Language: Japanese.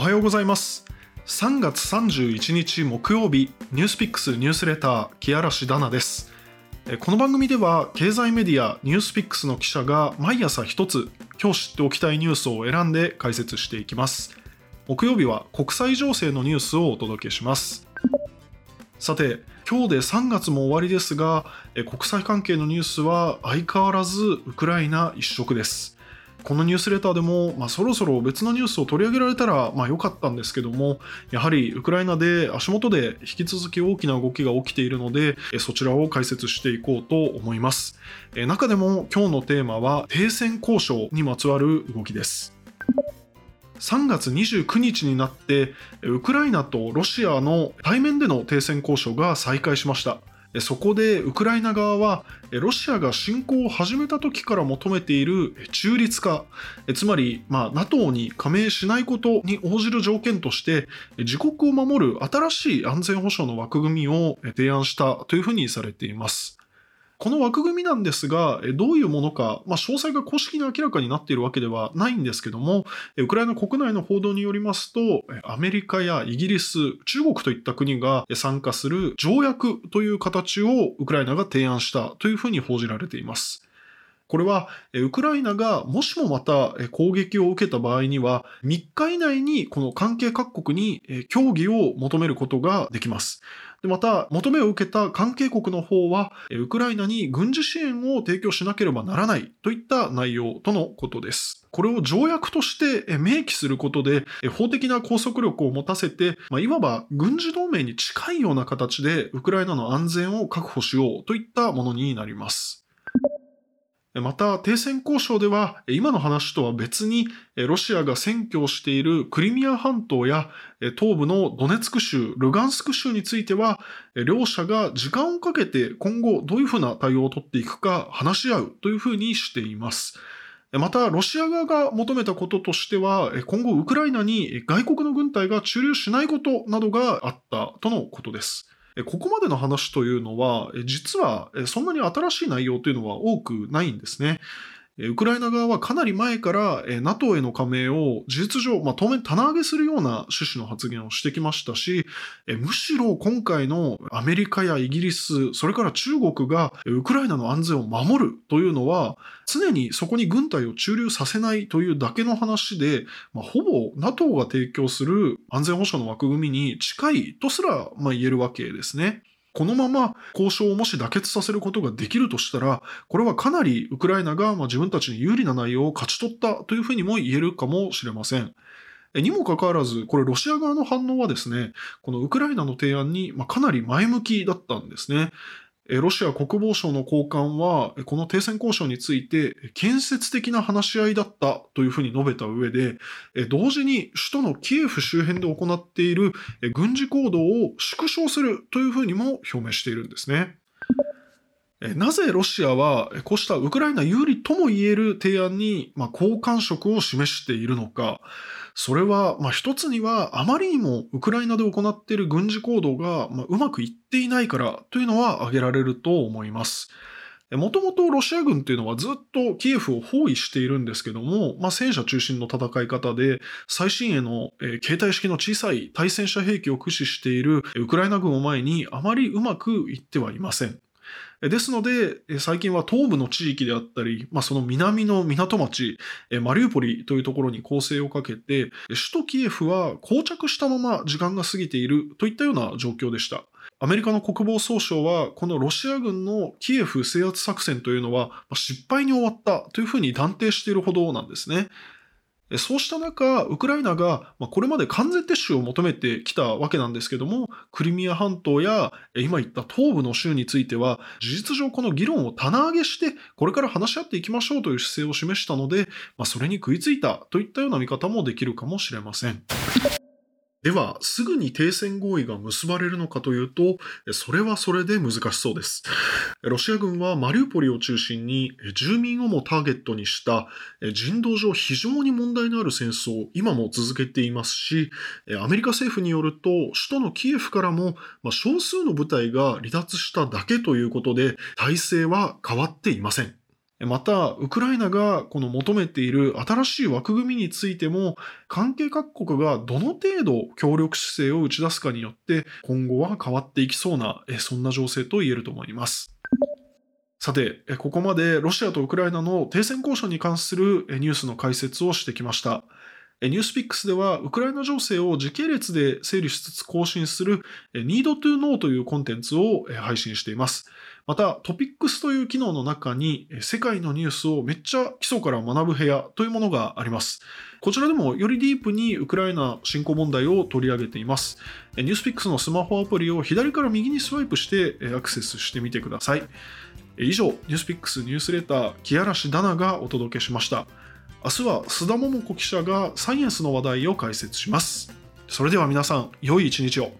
はようございます。3月31日木曜日ニュースピックスニュースレター木嵐ダナです。この番組では経済メディアニュースピックスの記者が毎朝一つ今日知っておきたいニュースを選んで解説していきます。木曜日は国際情勢のニュースをお届けします。さて今日で3月も終わりですが国際関係のニュースは相変わらずウクライナ一色です。このニュースレターでも、まあ、そろそろ別のニュースを取り上げられたら、まあ、良かったんですけども、やはりウクライナで足元で引き続き大きな動きが起きているので、そちらを解説していこうと思います。中でも今日のテーマは停戦交渉にまつわる動きです。3月29日になってウクライナとロシアの対面での停戦交渉が再開しましたそこでウクライナ側はロシアが侵攻を始めた時から求めている中立化。つまり、まあ、NATO に加盟しないことに応じる条件として自国を守る新しい安全保障の枠組みを提案したというふうにされています。この枠組みなんですが、どういうものか、まあ、詳細が公式に明らかになっているわけではないんですけども、ウクライナ国内の報道によりますと、アメリカやイギリス、中国といった国が参加する条約という形をウクライナが提案したというふうに報じられています。これは、ウクライナがもしもまた攻撃を受けた場合には、3日以内にこの関係各国に協議を求めることができます。でまた、求めを受けた関係国の方は、ウクライナに軍事支援を提供しなければならないといった内容とのことです。これを条約として明記することで、法的な拘束力を持たせて、まあ、いわば軍事同盟に近いような形で、ウクライナの安全を確保しようといったものになります。また、停戦交渉では、今の話とは別に、ロシアが占拠しているクリミア半島や東部のドネツク州、ルガンスク州については、両者が時間をかけて今後どういうふうな対応を取っていくか話し合うというふうにしています。また、ロシア側が求めたこととしては、今後ウクライナに外国の軍隊が駐留しないことなどがあったとのことです。ここまでの話というのは、実はそんなに新しい内容というのは多くないんですね。ウクライナ側はかなり前から NATO への加盟を事実上、まあ、当面棚上げするような趣旨の発言をしてきましたし、むしろ今回のアメリカやイギリス、それから中国がウクライナの安全を守るというのは、常にそこに軍隊を駐留させないというだけの話で、まあ、ほぼ NATO が提供する安全保障の枠組みに近いとすら、ま、言えるわけですね。このまま交渉をもし妥結させることができるとしたら、これはかなりウクライナがま自分たちに有利な内容を勝ち取ったというふうにも言えるかもしれません。にもかかわらず、これロシア側の反応はですね、このウクライナの提案にかなり前向きだったんですね。ロシア国防省の高官は、この停戦交渉について、建設的な話し合いだったというふうに述べた上で、同時に首都のキエフ周辺で行っている軍事行動を縮小するというふうにも表明しているんですね。なぜロシアはこうしたウクライナ有利とも言える提案にまあ好感触を示しているのか。それは、まあ、一つには、あまりにもウクライナで行っている軍事行動が、まあ、うまくいっていないからというのは挙げられると思います。もともとロシア軍っていうのはずっとキエフを包囲しているんですけども、まあ、戦車中心の戦い方で、最新鋭の、えー、携帯式の小さい対戦車兵器を駆使しているウクライナ軍を前にあまりうまくいってはいません。ですので、最近は東部の地域であったり、まあ、その南の港町、マリウポリというところに攻勢をかけて、首都キエフは膠着したまま時間が過ぎているといったような状況でした。アメリカの国防総省は、このロシア軍のキエフ制圧作戦というのは失敗に終わったというふうに断定しているほどなんですね。そうした中、ウクライナがこれまで完全撤収を求めてきたわけなんですけども、クリミア半島や今言った東部の州については、事実上この議論を棚上げして、これから話し合っていきましょうという姿勢を示したので、まあ、それに食いついたといったような見方もできるかもしれません。では、すぐに停戦合意が結ばれるのかというと、それはそれで難しそうです。ロシア軍はマリウポリを中心に住民をもターゲットにした人道上非常に問題のある戦争を今も続けていますし、アメリカ政府によると、首都のキエフからも少数の部隊が離脱しただけということで、体制は変わっていません。また、ウクライナがこの求めている新しい枠組みについても、関係各国がどの程度協力姿勢を打ち出すかによって、今後は変わっていきそうな、そんな情勢と言えると思います。さて、ここまでロシアとウクライナの停戦交渉に関するニュースの解説をしてきました。ニュースピックスでは、ウクライナ情勢を時系列で整理しつつ更新する Need to Know というコンテンツを配信しています。また、トピックスという機能の中に、世界のニュースをめっちゃ基礎から学ぶ部屋というものがあります。こちらでもよりディープにウクライナ侵攻問題を取り上げています。ニュースピックスのスマホアプリを左から右にスワイプしてアクセスしてみてください。以上、ニュースピックスニュースレター、木嵐ダナがお届けしました。明日は須田桃子記者がサイエンスの話題を解説します。それでは皆さん、良い一日を。